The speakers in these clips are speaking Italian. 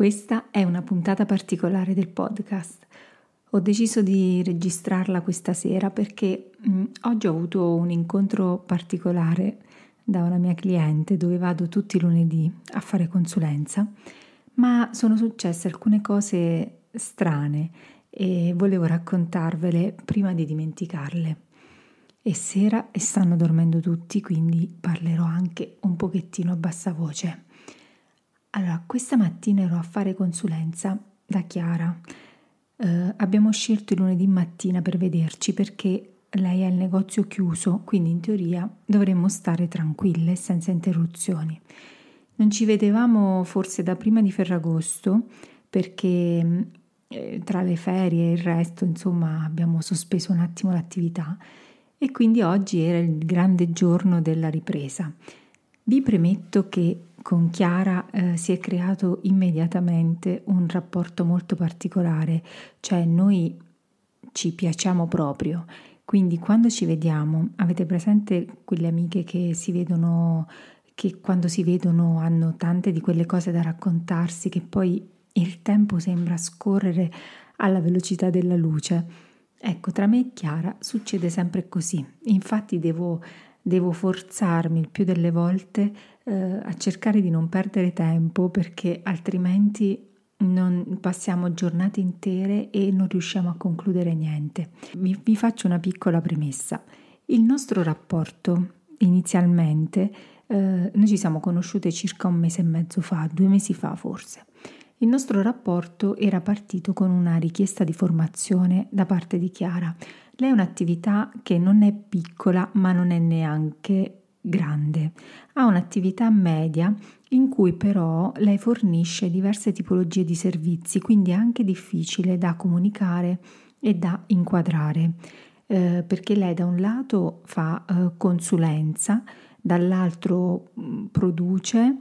Questa è una puntata particolare del podcast. Ho deciso di registrarla questa sera perché mh, mm, oggi ho avuto un incontro particolare da una mia cliente dove vado tutti i lunedì a fare consulenza, ma sono successe alcune cose strane e volevo raccontarvele prima di dimenticarle. È sera e stanno dormendo tutti, quindi parlerò anche un pochettino a bassa voce. Allora, questa mattina ero a fare consulenza da Chiara. Eh, abbiamo scelto il lunedì mattina per vederci perché lei ha il negozio chiuso, quindi in teoria dovremmo stare tranquille, senza interruzioni. Non ci vedevamo forse da prima di Ferragosto perché eh, tra le ferie e il resto, insomma, abbiamo sospeso un attimo l'attività e quindi oggi era il grande giorno della ripresa. Vi premetto che con Chiara eh, si è creato immediatamente un rapporto molto particolare, cioè noi ci piacciamo proprio. Quindi quando ci vediamo, avete presente quelle amiche che si vedono, che quando si vedono hanno tante di quelle cose da raccontarsi che poi il tempo sembra scorrere alla velocità della luce. Ecco, tra me e Chiara succede sempre così. Infatti devo devo forzarmi il più delle volte eh, a cercare di non perdere tempo perché altrimenti non passiamo giornate intere e non riusciamo a concludere niente. Vi, vi faccio una piccola premessa. Il nostro rapporto inizialmente, eh, noi ci siamo conosciute circa un mese e mezzo fa, due mesi fa forse. Il nostro rapporto era partito con una richiesta di formazione da parte di Chiara. Lei è un'attività che non è piccola ma non è neanche grande. Ha un'attività media in cui però lei fornisce diverse tipologie di servizi, quindi è anche difficile da comunicare e da inquadrare, eh, perché lei da un lato fa eh, consulenza, dall'altro mm, produce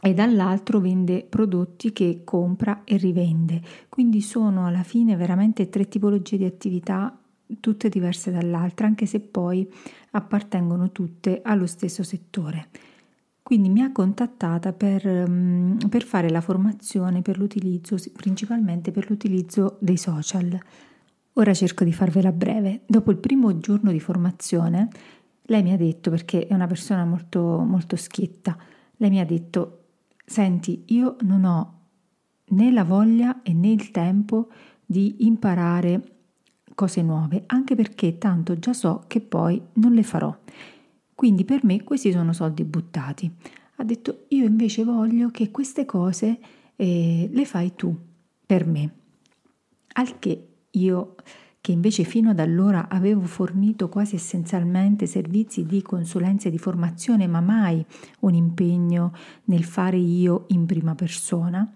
e dall'altro vende prodotti che compra e rivende. Quindi sono alla fine veramente tre tipologie di attività tutte diverse dall'altra, anche se poi appartengono tutte allo stesso settore. Quindi mi ha contattata per, mm, per fare la formazione per l'utilizzo, principalmente per l'utilizzo dei social. Ora cerco di farvela breve. Dopo il primo giorno di formazione, lei mi ha detto, perché è una persona molto, molto schietta, lei mi ha detto Senti, io non ho né la voglia e né il tempo di imparare cose nuove, anche perché tanto già so che poi non le farò. Quindi per me questi sono soldi buttati. Ha detto io invece voglio che queste cose eh, le fai tu per me. Al che io che invece fino ad allora avevo fornito quasi essenzialmente servizi di consulenza e di formazione, ma mai un impegno nel fare io in prima persona,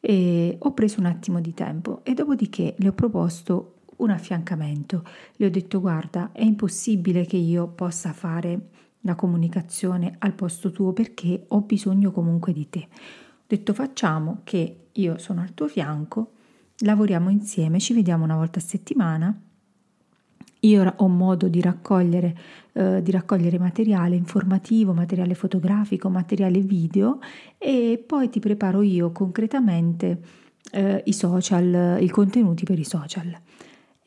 e ho preso un attimo di tempo e dopodiché le ho proposto un affiancamento. Le ho detto guarda, è impossibile che io possa fare la comunicazione al posto tuo perché ho bisogno comunque di te. Ho detto facciamo che io sono al tuo fianco lavoriamo insieme, ci vediamo una volta a settimana. Io ho modo di raccogliere, eh, di raccogliere materiale informativo, materiale fotografico, materiale video e poi ti preparo io concretamente eh, i social, i contenuti per i social.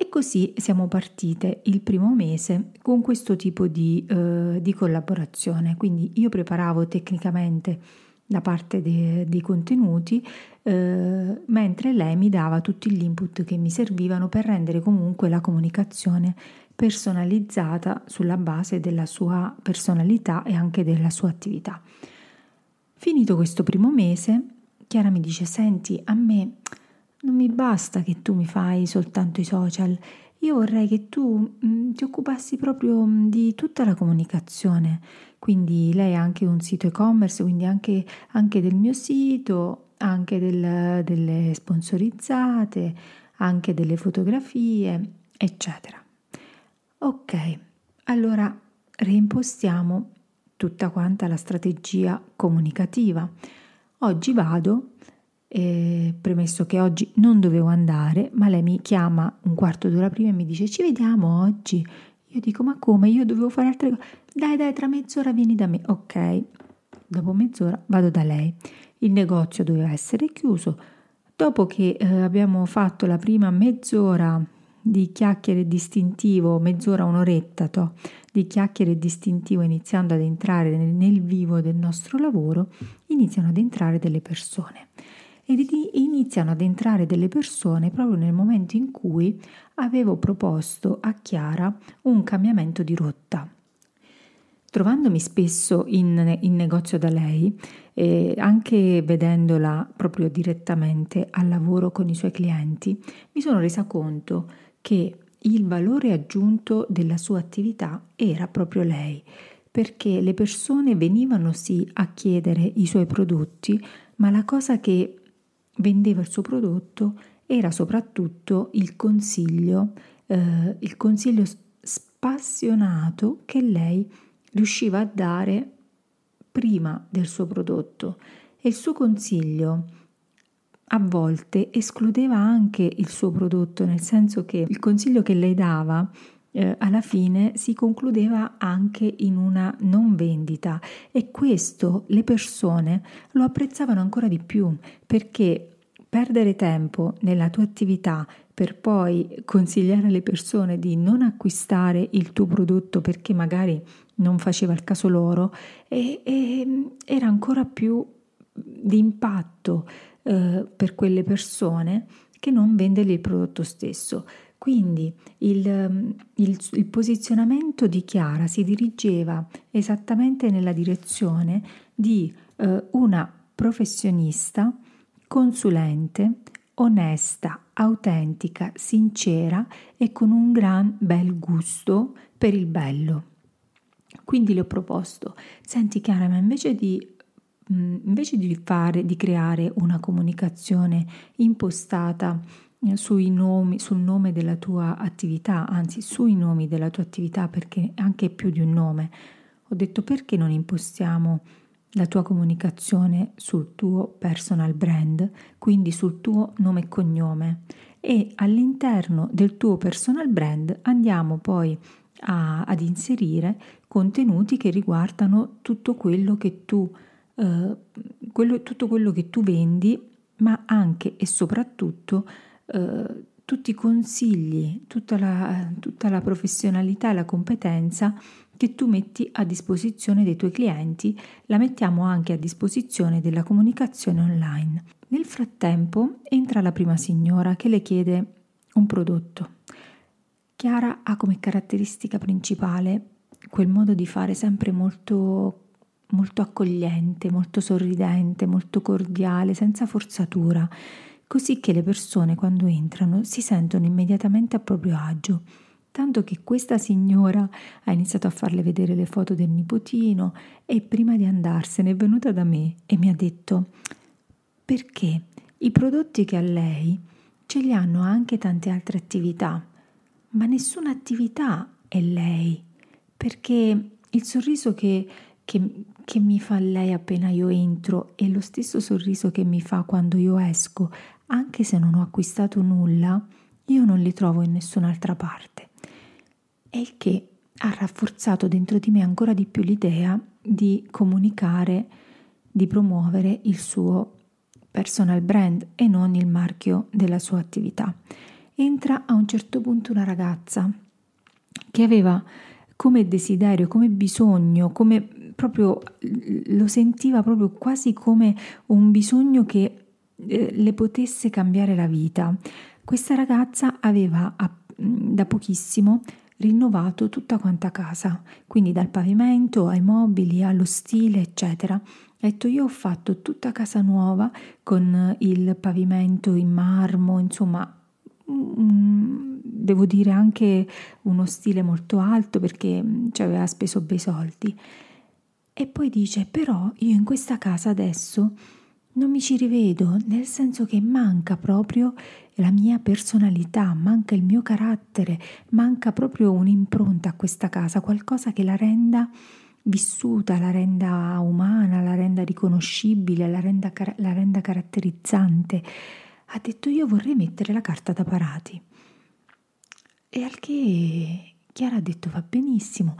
E così siamo partite il primo mese con questo tipo di, eh, di collaborazione. Quindi io preparavo tecnicamente la parte de, dei contenuti, eh, mentre lei mi dava tutti gli input che mi servivano per rendere comunque la comunicazione personalizzata sulla base della sua personalità e anche della sua attività. Finito questo primo mese, Chiara mi dice: Senti, a me non mi basta che tu mi fai soltanto i social, io vorrei che tu mh, mm, ti occupassi proprio mm, di tutta la comunicazione. Quindi lei ha anche un sito e-commerce, quindi anche, anche del mio sito, anche del, delle sponsorizzate, anche delle fotografie, eccetera. Ok, allora reimpostiamo tutta quanta la strategia comunicativa. Oggi vado eh, premesso che oggi non dovevo andare, ma lei mi chiama un quarto d'ora prima e mi dice ci vediamo oggi. Io dico ma come? Io dovevo fare altre cose. Dai dai, tra mezz'ora vieni da me. Ok, dopo mezz'ora vado da lei. il negozio doveva essere chiuso. Dopo che eh, abbiamo fatto la prima mezz'ora di chiacchiere distintivo, mezz'ora, un'oretta to, di chiacchiere distintivo iniziando ad entrare nel, nel vivo del nostro lavoro, iniziano ad entrare delle persone ed iniziano ad entrare delle persone proprio nel momento in cui avevo proposto a Chiara un cambiamento di rotta. Trovandomi spesso in, in negozio da lei, e anche vedendola proprio direttamente al lavoro con i suoi clienti, mi sono resa conto che il valore aggiunto della sua attività era proprio lei, perché le persone venivano sì a chiedere i suoi prodotti, ma la cosa che vendeva il suo prodotto era soprattutto il consiglio, eh, il consiglio spassionato che lei riusciva a dare prima del suo prodotto. E il suo consiglio a volte escludeva anche il suo prodotto, nel senso che il consiglio che lei dava eh, alla fine si concludeva anche in una non vendita e questo le persone lo apprezzavano ancora di più perché perdere tempo nella tua attività per poi consigliare alle persone di non acquistare il tuo prodotto perché magari non faceva il caso loro e, e era ancora più di impatto eh, per quelle persone che non vendergli il prodotto stesso. Quindi il, il, il, posizionamento di Chiara si dirigeva esattamente nella direzione di eh, una professionista, consulente, onesta, autentica, sincera e con un gran bel gusto per il bello. Quindi le ho proposto, senti Chiara, ma invece di Mm, invece di fare, di creare una comunicazione impostata sui nomi, sul nome della tua attività, anzi sui nomi della tua attività, perché anche più di un nome, ho detto perché non impostiamo la tua comunicazione sul tuo personal brand, quindi sul tuo nome e cognome? E all'interno del tuo personal brand andiamo poi a, ad inserire contenuti che riguardano tutto quello che tu eh, quello, tutto quello che tu vendi, ma anche e soprattutto eh, tutti i consigli, tutta la, tutta la professionalità e la competenza che tu metti a disposizione dei tuoi clienti, la mettiamo anche a disposizione della comunicazione online. Nel frattempo entra la prima signora che le chiede un prodotto. Chiara ha come caratteristica principale quel modo di fare sempre molto molto accogliente, molto sorridente, molto cordiale, senza forzatura, così che le persone quando entrano si sentono immediatamente a proprio agio. Tanto che questa signora ha iniziato a farle vedere le foto del nipotino e prima di andarsene è venuta da me e mi ha detto perché i prodotti che ha lei ce li hanno anche tante altre attività, ma nessuna attività è lei, perché il sorriso che che, che mi fa lei appena io entro e lo stesso sorriso che mi fa quando io esco, anche se non ho acquistato nulla, io non li trovo in nessun'altra parte. E il che ha rafforzato dentro di me ancora di più l'idea di comunicare, di promuovere il suo personal brand e non il marchio della sua attività. Entra a un certo punto una ragazza che aveva come desiderio, come bisogno, come proprio lo sentiva proprio quasi come un bisogno che eh, le potesse cambiare la vita. Questa ragazza aveva da pochissimo rinnovato tutta quanta casa, quindi dal pavimento ai mobili, allo stile, eccetera. Ha detto io ho fatto tutta casa nuova con il pavimento in marmo, insomma, devo dire anche uno stile molto alto perché ci aveva speso bei soldi. E poi dice, però io in questa casa adesso non mi ci rivedo, nel senso che manca proprio la mia personalità, manca il mio carattere, manca proprio un'impronta a questa casa, qualcosa che la renda vissuta, la renda umana, la renda riconoscibile, la renda, la renda caratterizzante. Ha detto io vorrei mettere la carta da parati. E al che Chiara ha detto va benissimo,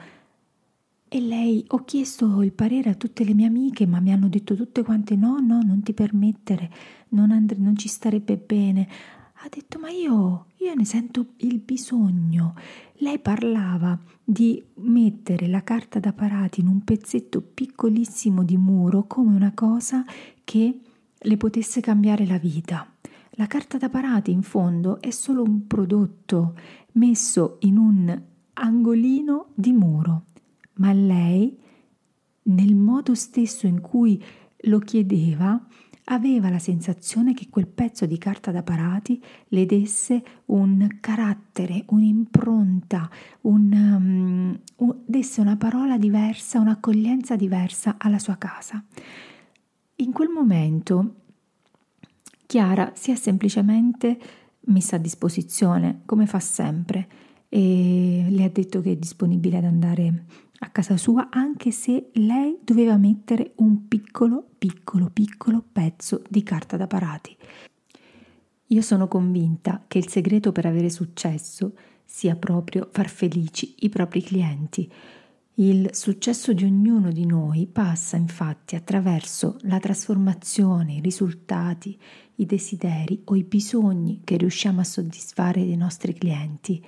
e lei ho chiesto il parere a tutte le mie amiche, ma mi hanno detto tutte quante no, no, non ti permettere, non, and- non ci starebbe bene. Ha detto ma io, io ne sento il bisogno. Lei parlava di mettere la carta da parati in un pezzetto piccolissimo di muro come una cosa che le potesse cambiare la vita. La carta da parati in fondo è solo un prodotto messo in un angolino di muro ma lei, nel modo stesso in cui lo chiedeva, aveva la sensazione che quel pezzo di carta da parati le desse un carattere, un'impronta, un, um, desse una parola diversa, un'accoglienza diversa alla sua casa. In quel momento Chiara si è semplicemente messa a disposizione, come fa sempre, e le ha detto che è disponibile ad andare a casa sua anche se lei doveva mettere un piccolo, piccolo, piccolo pezzo di carta da parati. Io sono convinta che il segreto per avere successo sia proprio far felici i propri clienti. Il successo di ognuno di noi passa infatti attraverso la trasformazione, i risultati, i desideri o i bisogni che riusciamo a soddisfare dei nostri clienti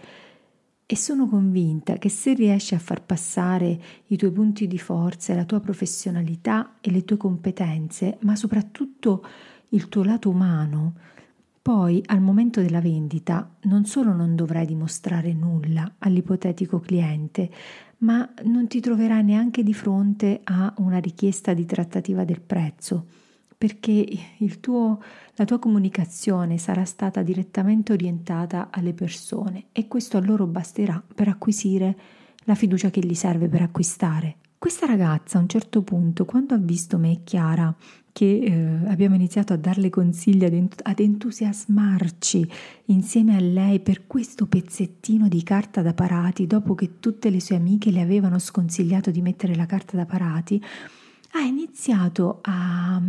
e sono convinta che se riesci a far passare i tuoi punti di forza la tua professionalità e le tue competenze, ma soprattutto il tuo lato umano, poi al momento della vendita non solo non dovrai dimostrare nulla all'ipotetico cliente, ma non ti troverai neanche di fronte a una richiesta di trattativa del prezzo perché tuo, la tua comunicazione sarà stata direttamente orientata alle persone e questo a loro basterà per acquisire la fiducia che gli serve per acquistare. Questa ragazza a un certo punto, quando ha visto me e Chiara che eh, abbiamo iniziato a darle consigli, ad, ent- ad entusiasmarci insieme a lei per questo pezzettino di carta da parati, dopo che tutte le sue amiche le avevano sconsigliato di mettere la carta da parati, ha iniziato a,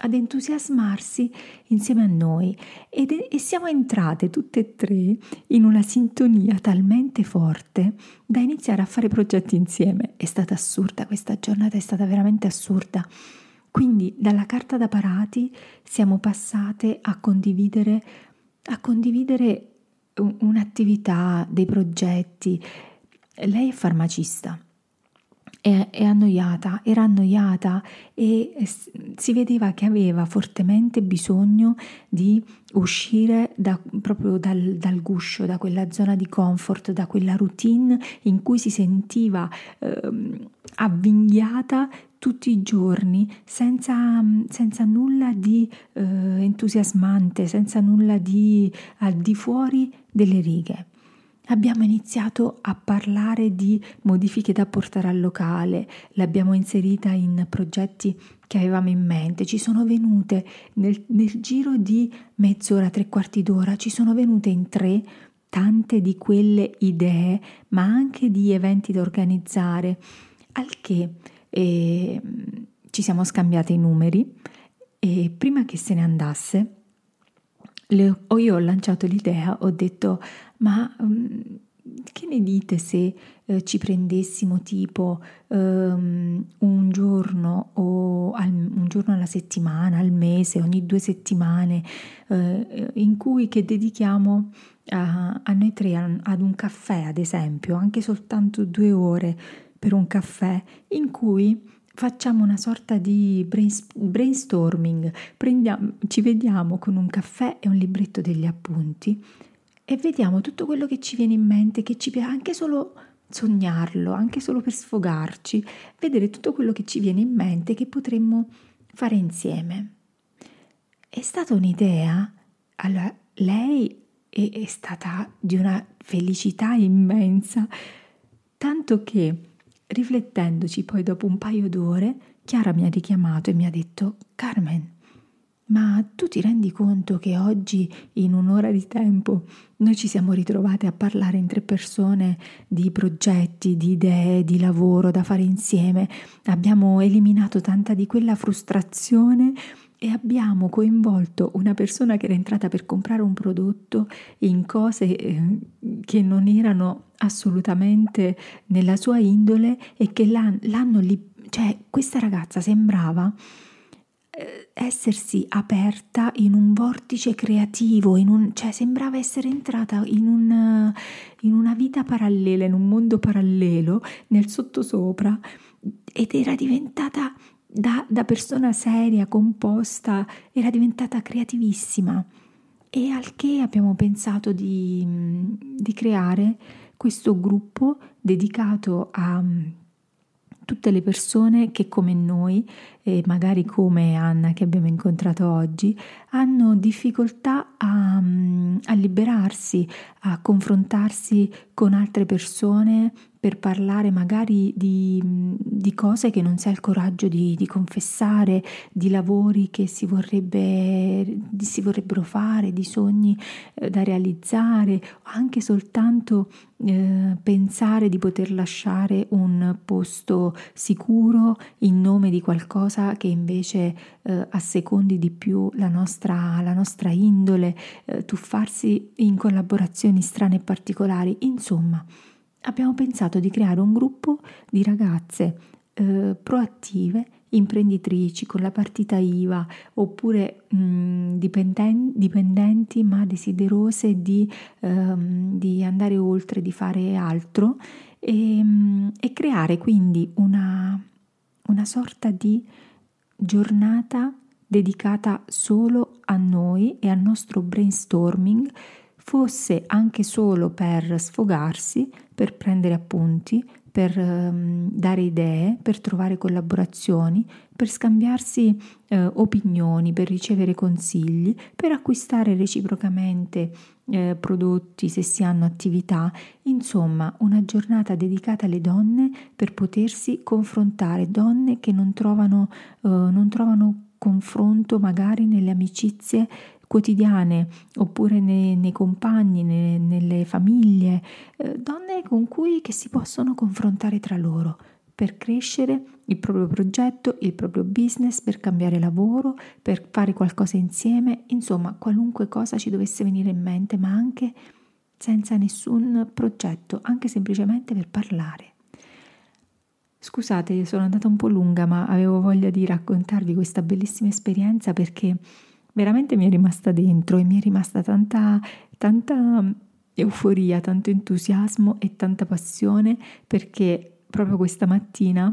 ad entusiasmarsi insieme a noi ed, e siamo entrate tutte e tre in una sintonia talmente forte da iniziare a fare progetti insieme. È stata assurda questa giornata, è stata veramente assurda. Quindi dalla carta da parati siamo passate a condividere, a condividere un'attività, dei progetti. Lei è farmacista è, è annoiata, era annoiata e si vedeva che aveva fortemente bisogno di uscire da, proprio dal, dal, guscio, da quella zona di comfort, da quella routine in cui si sentiva eh, avvinghiata tutti i giorni senza, senza nulla di eh, entusiasmante, senza nulla di al di fuori delle righe abbiamo iniziato a parlare di modifiche da portare al locale, l'abbiamo inserita in progetti che avevamo in mente, ci sono venute nel, nel giro di mezz'ora, tre quarti d'ora, ci sono venute in tre tante di quelle idee, ma anche di eventi da organizzare, al che eh, ci siamo scambiate i numeri e prima che se ne andasse le, o io ho lanciato l'idea, ho detto ma um, che ne dite se eh, ci prendessimo tipo um, un giorno o al, un giorno alla settimana, al mese, ogni due settimane, eh, in cui che dedichiamo a, a noi tre ad un caffè, ad esempio, anche soltanto due ore per un caffè, in cui facciamo una sorta di brainstorming, Prendiamo, ci vediamo con un caffè e un libretto degli appunti e vediamo tutto quello che ci viene in mente, che ci piace anche solo sognarlo, anche solo per sfogarci, vedere tutto quello che ci viene in mente che potremmo fare insieme. È stata un'idea, allora lei è, è stata di una felicità immensa, tanto che Riflettendoci poi dopo un paio d'ore, Chiara mi ha richiamato e mi ha detto Carmen, ma tu ti rendi conto che oggi, in un'ora di tempo, noi ci siamo ritrovate a parlare in tre persone di progetti, di idee, di lavoro da fare insieme? Abbiamo eliminato tanta di quella frustrazione e abbiamo coinvolto una persona che era entrata per comprare un prodotto in cose eh, che non erano assolutamente nella sua indole e che l'hanno lì, cioè questa ragazza sembrava eh, essersi aperta in un vortice creativo, un, cioè sembrava essere entrata in, un, in una vita parallela, in un mondo parallelo, nel sottosopra ed era diventata da, da persona seria, composta, era diventata creativissima. E al che abbiamo pensato di, di creare questo gruppo dedicato a tutte le persone che come noi, e magari come Anna che abbiamo incontrato oggi, hanno difficoltà a, a liberarsi, a confrontarsi con altre persone per parlare magari di, di, cose che non si ha il coraggio di, di confessare, di lavori che si, vorrebbe, si vorrebbero fare, di sogni eh, da realizzare, anche soltanto eh, pensare di poter lasciare un posto sicuro in nome di qualcosa che invece eh, assecondi di più la nostra, la nostra indole, eh, tuffarsi in collaborazioni strane e particolari, insomma abbiamo pensato di creare un gruppo di ragazze eh, proattive, imprenditrici con la partita IVA oppure mh, dipenden- dipendenti ma desiderose di, ehm, di, andare oltre, di fare altro e, mh, e creare quindi una, una sorta di giornata dedicata solo a noi e al nostro brainstorming fosse anche solo per sfogarsi, per prendere appunti, per um, dare idee, per trovare collaborazioni, per scambiarsi eh, opinioni, per ricevere consigli, per acquistare reciprocamente eh, prodotti se si hanno attività, insomma una giornata dedicata alle donne per potersi confrontare, donne che non trovano, eh, non trovano confronto magari nelle amicizie quotidiane oppure nei, nei compagni, nei, nelle famiglie, eh, donne con cui si possono confrontare tra loro per crescere il proprio progetto, il proprio business, per cambiare lavoro, per fare qualcosa insieme, insomma qualunque cosa ci dovesse venire in mente, ma anche senza nessun progetto, anche semplicemente per parlare. Scusate, sono andata un po' lunga, ma avevo voglia di raccontarvi questa bellissima esperienza perché veramente mi è rimasta dentro e mi è rimasta tanta, tanta euforia, tanto entusiasmo e tanta passione perché proprio questa mattina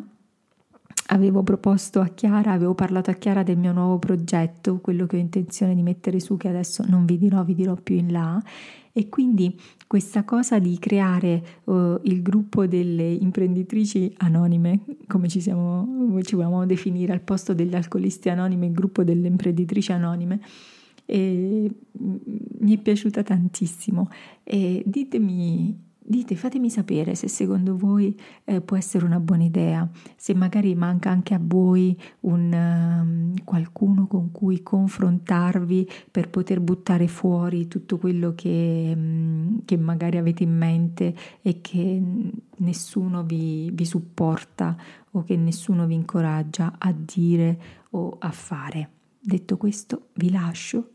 avevo proposto a Chiara, avevo parlato a Chiara del mio nuovo progetto, quello che ho intenzione di mettere su, che adesso non vi dirò, vi dirò più in là. E quindi questa cosa di creare uh, il gruppo delle imprenditrici anonime, come ci, siamo, ci vogliamo definire al posto degli alcolisti anonimi, il gruppo delle imprenditrici anonime, e mi è piaciuta tantissimo. E ditemi Dite, fatemi sapere se secondo voi eh, può essere una buona idea, se magari manca anche a voi un, um, qualcuno con cui confrontarvi per poter buttare fuori tutto quello che, um, che magari avete in mente e che nessuno vi, vi supporta o che nessuno vi incoraggia a dire o a fare. Detto questo, vi lascio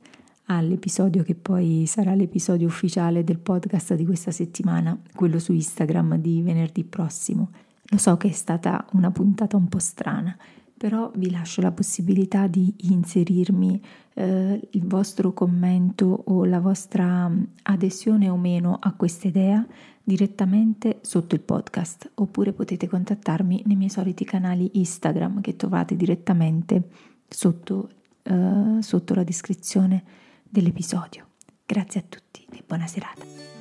all'episodio che poi sarà l'episodio ufficiale del podcast di questa settimana, quello su Instagram di venerdì prossimo. Lo so che è stata una puntata un po' strana, però vi lascio la possibilità di inserirmi eh, il vostro commento o la vostra mm, adesione o meno a questa idea direttamente sotto il podcast oppure potete contattarmi nei miei soliti canali Instagram che trovate direttamente sotto, eh, sotto la descrizione dell'episodio. Grazie a tutti e buona serata.